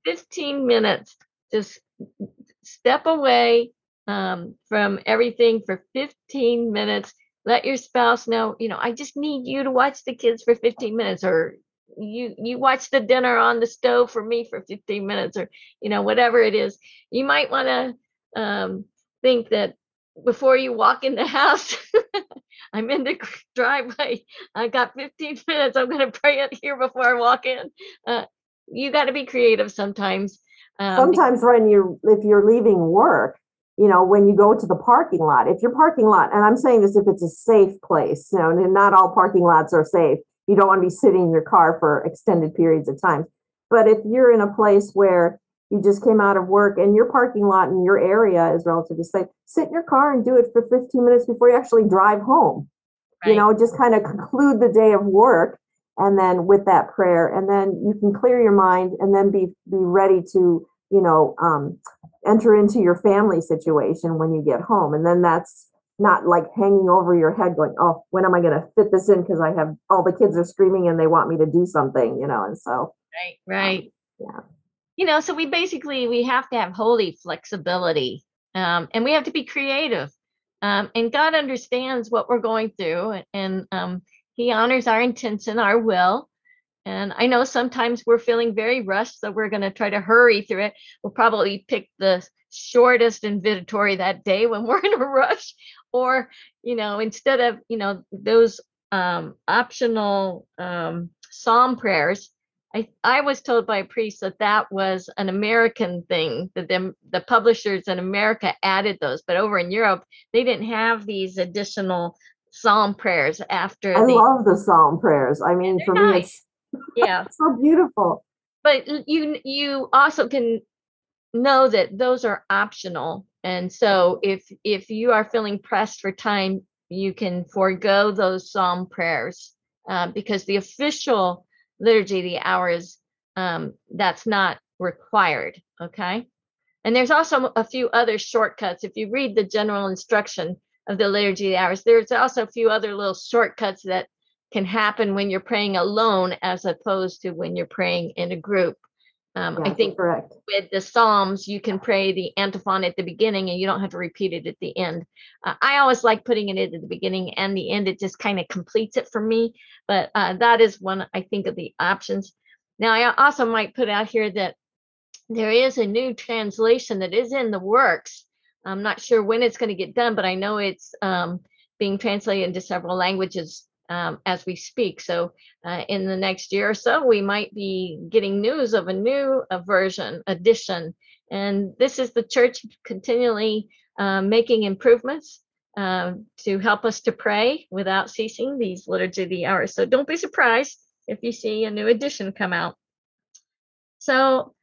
15 minutes, just step away um, from everything for 15 minutes let your spouse know you know i just need you to watch the kids for 15 minutes or you you watch the dinner on the stove for me for 15 minutes or you know whatever it is you might want to um, think that before you walk in the house i'm in the driveway i got 15 minutes i'm going to pray it here before i walk in uh, you got to be creative sometimes um, sometimes when you if you're leaving work you know, when you go to the parking lot, if your parking lot, and I'm saying this if it's a safe place, you know, and not all parking lots are safe. You don't want to be sitting in your car for extended periods of time. But if you're in a place where you just came out of work and your parking lot in your area is relatively safe, sit in your car and do it for 15 minutes before you actually drive home. Right. You know, just kind of conclude the day of work and then with that prayer, and then you can clear your mind and then be be ready to, you know, um, enter into your family situation when you get home. And then that's not like hanging over your head going, oh, when am I going to fit this in? Because I have all the kids are screaming and they want me to do something, you know, and so. Right, right. Um, yeah. You know, so we basically, we have to have holy flexibility um, and we have to be creative. Um, and God understands what we're going through and um, he honors our intention, our will. And I know sometimes we're feeling very rushed, so we're going to try to hurry through it. We'll probably pick the shortest invitatory that day when we're in a rush. Or, you know, instead of, you know, those um, optional um, psalm prayers, I, I was told by a priest that that was an American thing, that the, the publishers in America added those. But over in Europe, they didn't have these additional psalm prayers after. I the, love the psalm prayers. I mean, for nice. me, it's yeah so beautiful but you you also can know that those are optional and so if if you are feeling pressed for time you can forego those psalm prayers uh, because the official liturgy the hours um, that's not required okay and there's also a few other shortcuts if you read the general instruction of the liturgy of the hours there's also a few other little shortcuts that can happen when you're praying alone as opposed to when you're praying in a group. Um, I think correct. with the Psalms, you can pray the antiphon at the beginning and you don't have to repeat it at the end. Uh, I always like putting it at the beginning and the end. It just kind of completes it for me. But uh, that is one, I think, of the options. Now, I also might put out here that there is a new translation that is in the works. I'm not sure when it's going to get done, but I know it's um, being translated into several languages um, as we speak. So, uh, in the next year or so, we might be getting news of a new uh, version, edition. And this is the church continually uh, making improvements um, to help us to pray without ceasing these liturgy of the hours. So, don't be surprised if you see a new edition come out. So,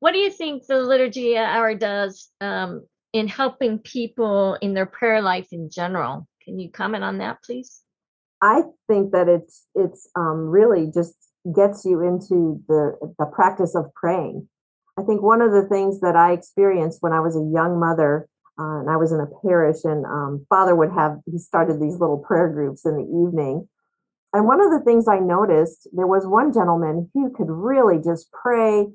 what do you think the liturgy hour does um, in helping people in their prayer life in general? Can you comment on that, please? I think that it's it's um, really just gets you into the the practice of praying. I think one of the things that I experienced when I was a young mother uh, and I was in a parish, and um, Father would have he started these little prayer groups in the evening. And one of the things I noticed, there was one gentleman who could really just pray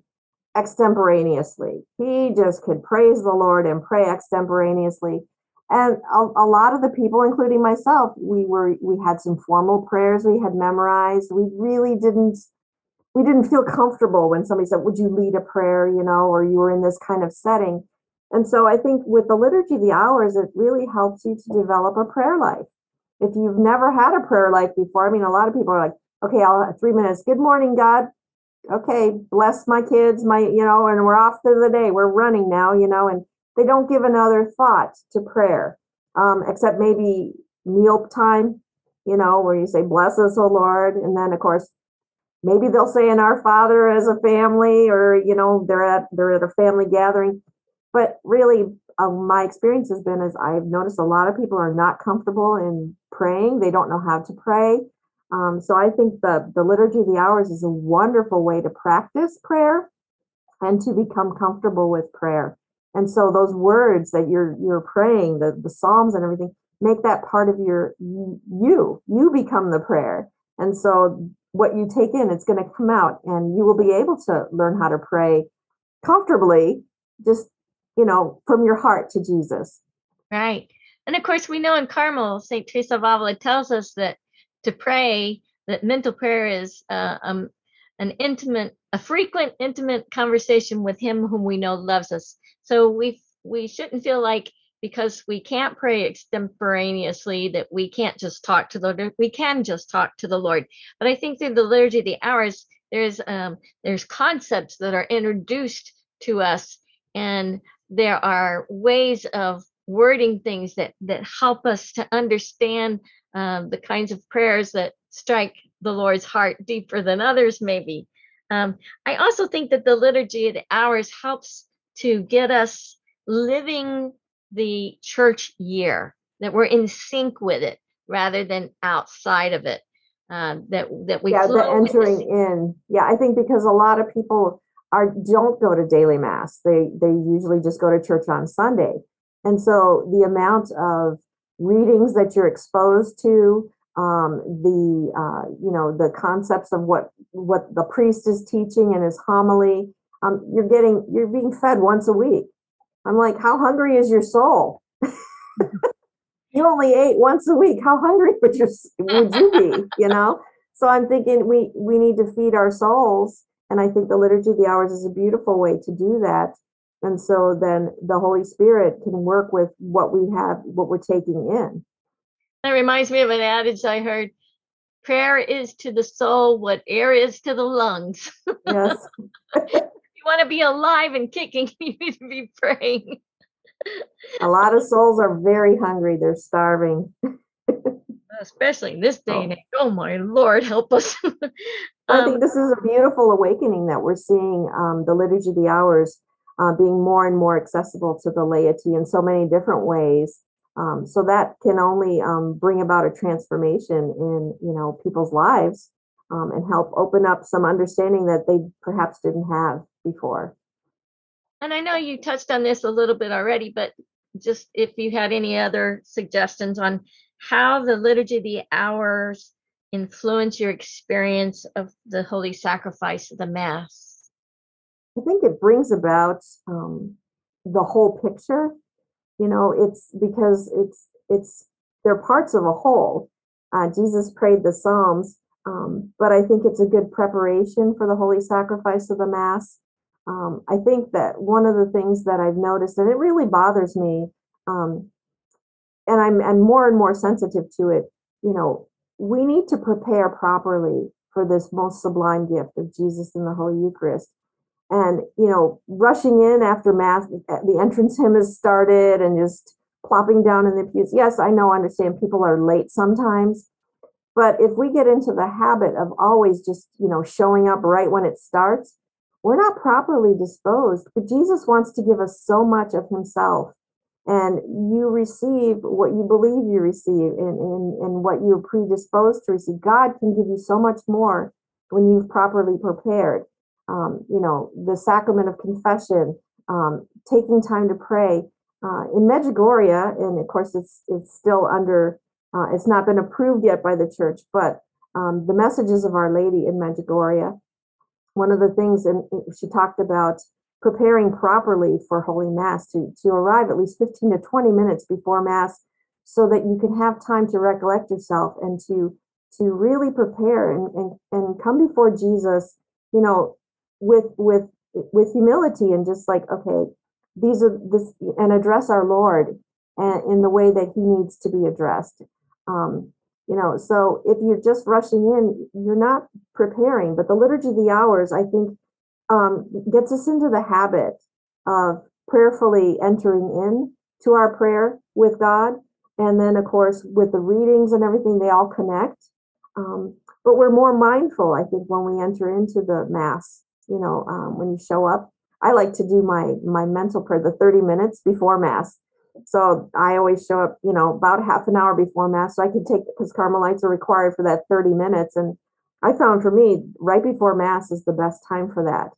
extemporaneously. He just could praise the Lord and pray extemporaneously and a, a, lot of the people including myself we were we had some formal prayers we had memorized we really didn't we didn't feel comfortable when somebody said, Would you lead a prayer? You know, or you were in this kind of setting. And so I think with the liturgy of the hours, it really helps you to develop a prayer life. If you've never had a prayer life before, I mean, a lot of people are like, okay, I'll have three minutes. Good morning, God. Okay, bless my kids, my, you know, and we're off to the day. We're running now, you know, and they don't give another thought to prayer, um, except maybe meal time, you know, where you say, bless us, O Lord. And then, of course, maybe they'll say in our father as a family or you know they're at they're at a family gathering. But really uh, my experience has been is i've noticed a lot of people are not comfortable in praying. They don't know how to pray. Um, so i think the the liturgy of the hours is a wonderful way to practice prayer and to become comfortable with prayer and so those words that you're you're praying the the psalms and everything make that part of your you you become the prayer and so what you take in, it's going to come out, and you will be able to learn how to pray comfortably, just, you know, from your heart to Jesus. Right. And of course, we know in Carmel, St. Teresa of Avila tells us that to pray, that mental prayer is uh, um, an intimate, a frequent, intimate conversation with Him whom we know loves us. So we we shouldn't feel like because we can't pray extemporaneously that we can't just talk to the Lord. We can just talk to the Lord. But I think through the liturgy of the hours, there's um, there's concepts that are introduced to us, and there are ways of wording things that that help us to understand um, the kinds of prayers that strike the Lord's heart deeper than others, maybe. Um, I also think that the liturgy of the hours helps to get us living the church year, that we're in sync with it rather than outside of it. Um, that that we yeah, the entering in. Yeah, I think because a lot of people are don't go to daily mass. They they usually just go to church on Sunday, and so the amount of readings that you're exposed to, um, the uh, you know the concepts of what what the priest is teaching in his homily, um, you're getting you're being fed once a week I'm like, how hungry is your soul? you only ate once a week. How hungry would you would you be? You know. So I'm thinking we we need to feed our souls, and I think the liturgy of the hours is a beautiful way to do that. And so then the Holy Spirit can work with what we have, what we're taking in. That reminds me of an adage I heard prayer is to the soul what air is to the lungs. Yes. you want to be alive and kicking, you need to be praying. A lot of souls are very hungry. They're starving. Especially in this day oh. and age. Oh my Lord, help us. um, I think this is a beautiful awakening that we're seeing um, the Liturgy of the Hours uh, being more and more accessible to the laity in so many different ways. Um, so that can only um, bring about a transformation in you know people's lives um, and help open up some understanding that they perhaps didn't have before. And I know you touched on this a little bit already, but just if you had any other suggestions on how the liturgy of the hours influence your experience of the holy sacrifice of the mass i think it brings about um, the whole picture you know it's because it's it's they're parts of a whole uh, jesus prayed the psalms um, but I think it's a good preparation for the holy sacrifice of the Mass. Um, I think that one of the things that I've noticed, and it really bothers me, um, and I'm and more and more sensitive to it, you know, we need to prepare properly for this most sublime gift of Jesus in the Holy Eucharist. And, you know, rushing in after Mass, the entrance hymn has started and just plopping down in the pews. Yes, I know, I understand people are late sometimes but if we get into the habit of always just, you know, showing up right when it starts, we're not properly disposed. But Jesus wants to give us so much of himself. And you receive what you believe you receive and, and, and what you're predisposed to receive. God can give you so much more when you've properly prepared. Um, you know, the sacrament of confession, um, taking time to pray. Uh, in Medjugorje, and of course it's it's still under uh, it's not been approved yet by the church, but um, the messages of Our Lady in Medjugorje, one of the things, and she talked about preparing properly for Holy Mass to, to arrive at least 15 to 20 minutes before Mass so that you can have time to recollect yourself and to to really prepare and, and, and come before Jesus you know, with with with humility and just like, okay, these are this and address our Lord and in the way that He needs to be addressed. Um, you know, so if you're just rushing in, you're not preparing. But the liturgy of the hours, I think, um, gets us into the habit of prayerfully entering in to our prayer with God. And then, of course, with the readings and everything, they all connect. Um, but we're more mindful, I think, when we enter into the Mass. You know, um, when you show up, I like to do my my mental prayer the 30 minutes before Mass. So I always show up, you know, about half an hour before Mass. So I can take because Carmelites are required for that 30 minutes. And I found for me, right before Mass is the best time for that.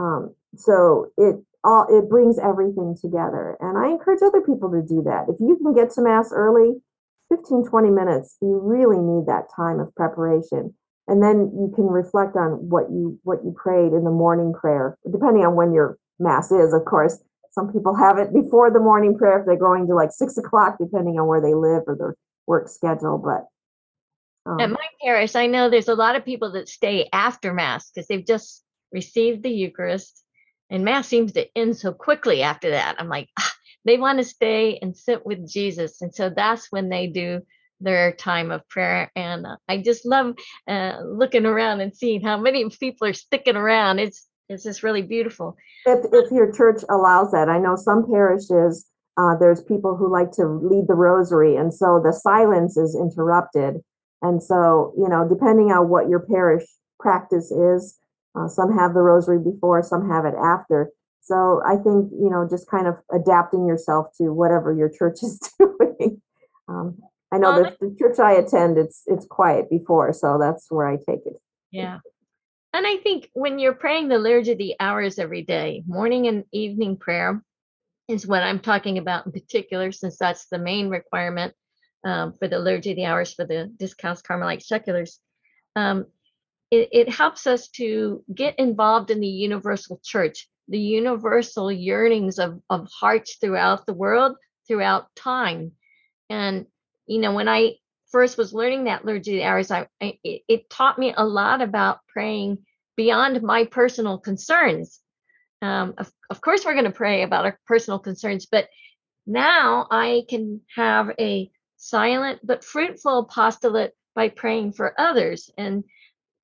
Um, so it all it brings everything together. And I encourage other people to do that. If you can get to Mass early, 15, 20 minutes, you really need that time of preparation. And then you can reflect on what you what you prayed in the morning prayer, depending on when your mass is, of course. Some people have it before the morning prayer if they're going to like six o'clock, depending on where they live or their work schedule. But um, at my parish, I know there's a lot of people that stay after Mass because they've just received the Eucharist, and Mass seems to end so quickly after that. I'm like, ah, they want to stay and sit with Jesus, and so that's when they do their time of prayer. And uh, I just love uh, looking around and seeing how many people are sticking around. It's it's just really beautiful. If, if your church allows that, I know some parishes, uh, there's people who like to lead the rosary, and so the silence is interrupted. And so, you know, depending on what your parish practice is, uh, some have the rosary before, some have it after. So I think, you know, just kind of adapting yourself to whatever your church is doing. Um, I know well, the, the church I attend, it's it's quiet before, so that's where I take it. Yeah. And I think when you're praying the liturgy of the hours every day, morning and evening prayer is what I'm talking about in particular, since that's the main requirement um, for the liturgy of the hours for the Discalced Carmelite seculars. Um, it, it helps us to get involved in the universal church, the universal yearnings of, of hearts throughout the world, throughout time. And, you know, when I first was learning that liturgy hours, I, I it, it, taught me a lot about praying beyond my personal concerns. Um, of, of course, we're going to pray about our personal concerns, but now I can have a silent but fruitful apostolate by praying for others. And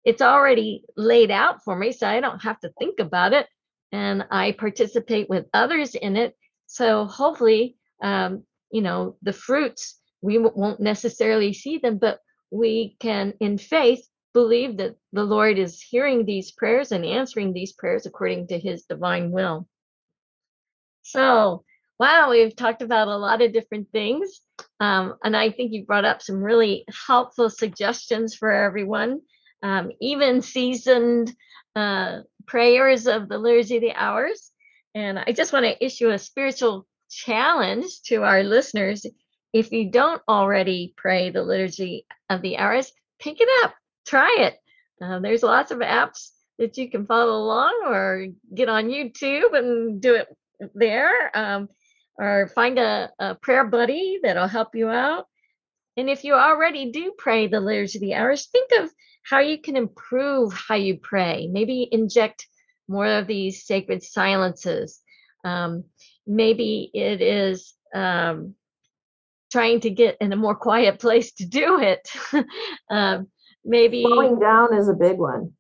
it's already laid out for me, so I don't have to think about it. And I participate with others in it. So hopefully, um, you know, the fruits we won't necessarily see them, but we can, in faith, believe that the Lord is hearing these prayers and answering these prayers according to his divine will. So, wow, we've talked about a lot of different things. Um, and I think you brought up some really helpful suggestions for everyone, um, even seasoned uh, prayers of the Liturgy of the Hours. And I just want to issue a spiritual challenge to our listeners if you don't already pray the liturgy of the hours, pick it up, try it. Uh, there's lots of apps that you can follow along or get on YouTube and do it there. Um, or find a, a, prayer buddy that'll help you out. And if you already do pray the liturgy of the hours, think of how you can improve how you pray. Maybe inject more of these sacred silences. Um, maybe it is um, trying to get in a more quiet place to do it. um, maybe slowing down is a big one.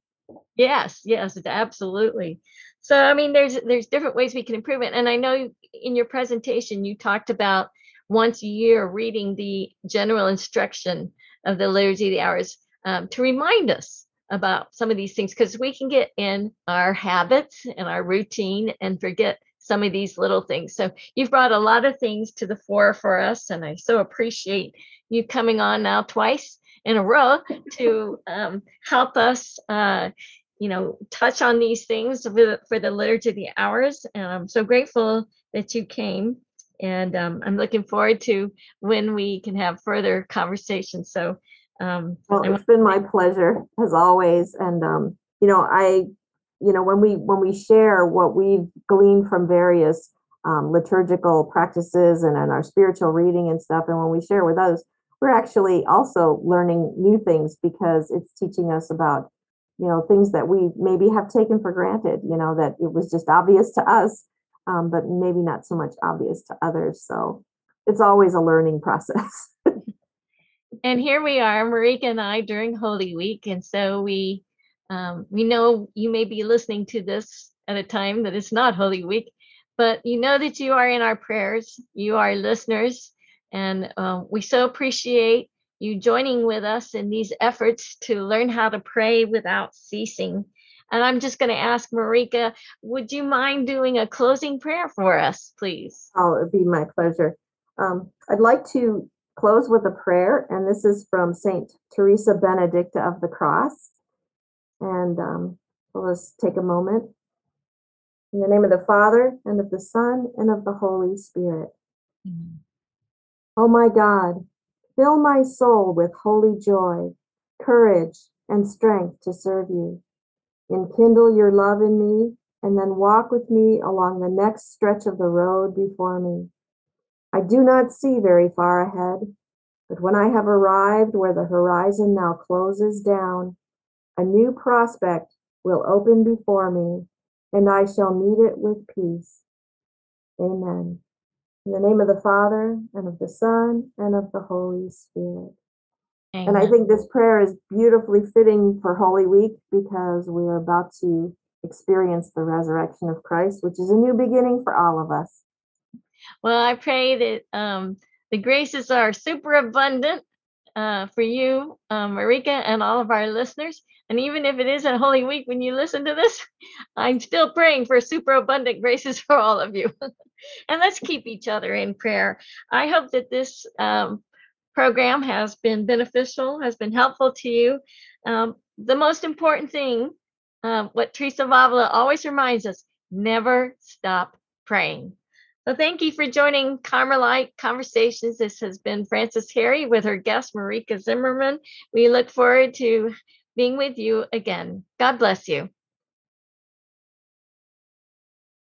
Yes, yes, absolutely. So I mean, there's there's different ways we can improve it, and I know in your presentation you talked about once a year reading the general instruction of the liturgy of the hours um, to remind us about some of these things because we can get in our habits and our routine and forget some of these little things. So you've brought a lot of things to the fore for us, and I so appreciate you coming on now twice in a row to um, help us, uh, you know, touch on these things for the, for the liturgy of the hours. And I'm so grateful that you came. And um, I'm looking forward to when we can have further conversations. So, um, well, it's been my pleasure as always. And, um, you know, I you know when we when we share what we've gleaned from various um, liturgical practices and in our spiritual reading and stuff and when we share with others we're actually also learning new things because it's teaching us about you know, things that we maybe have taken for granted, you know, that it was just obvious to us, um, but maybe not so much obvious to others. So it's always a learning process. and here we are, Marika and I, during Holy Week, and so we um, we know you may be listening to this at a time that it's not Holy Week, but you know that you are in our prayers. You are listeners, and uh, we so appreciate you joining with us in these efforts to learn how to pray without ceasing. And I'm just going to ask Marika, would you mind doing a closing prayer for us, please? Oh, it'd be my pleasure. Um, I'd like to close with a prayer, and this is from Saint Teresa Benedicta of the Cross. And um, let's take a moment. In the name of the Father, and of the Son, and of the Holy Spirit. Amen. Oh my God, fill my soul with holy joy, courage, and strength to serve you. Enkindle your love in me, and then walk with me along the next stretch of the road before me. I do not see very far ahead, but when I have arrived where the horizon now closes down, a new prospect will open before me, and I shall meet it with peace. Amen. In the name of the Father, and of the Son, and of the Holy Spirit. Amen. And I think this prayer is beautifully fitting for Holy Week because we are about to experience the resurrection of Christ, which is a new beginning for all of us. Well, I pray that um, the graces are super abundant uh, for you, um, Marika, and all of our listeners. And even if it isn't Holy Week when you listen to this, I'm still praying for super abundant graces for all of you. and let's keep each other in prayer. I hope that this um, program has been beneficial, has been helpful to you. Um, the most important thing, uh, what Teresa of Avila always reminds us never stop praying. So thank you for joining Carmelite Conversations. This has been Frances Harry with her guest, Marika Zimmerman. We look forward to being with you again. God bless you.